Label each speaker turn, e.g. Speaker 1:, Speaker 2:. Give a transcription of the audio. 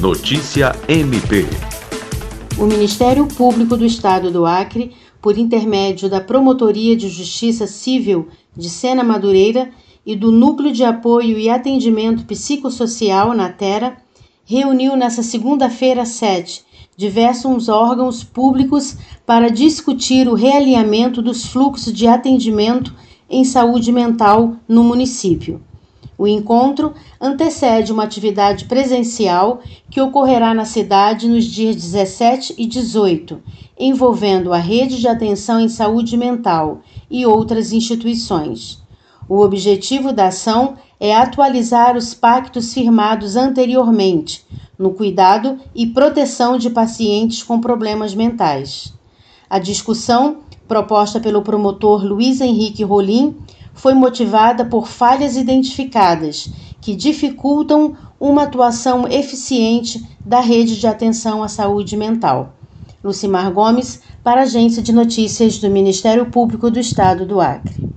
Speaker 1: Notícia MP.
Speaker 2: O Ministério Público do Estado do Acre, por intermédio da Promotoria de Justiça Civil de Sena Madureira e do Núcleo de Apoio e Atendimento Psicossocial na Terra, reuniu nesta segunda-feira 7 diversos órgãos públicos para discutir o realinhamento dos fluxos de atendimento em saúde mental no município. O encontro antecede uma atividade presencial que ocorrerá na cidade nos dias 17 e 18, envolvendo a Rede de Atenção em Saúde Mental e outras instituições. O objetivo da ação é atualizar os pactos firmados anteriormente no cuidado e proteção de pacientes com problemas mentais. A discussão, proposta pelo promotor Luiz Henrique Rolim, foi motivada por falhas identificadas que dificultam uma atuação eficiente da rede de atenção à saúde mental. Lucimar Gomes, para a Agência de Notícias do Ministério Público do Estado do Acre.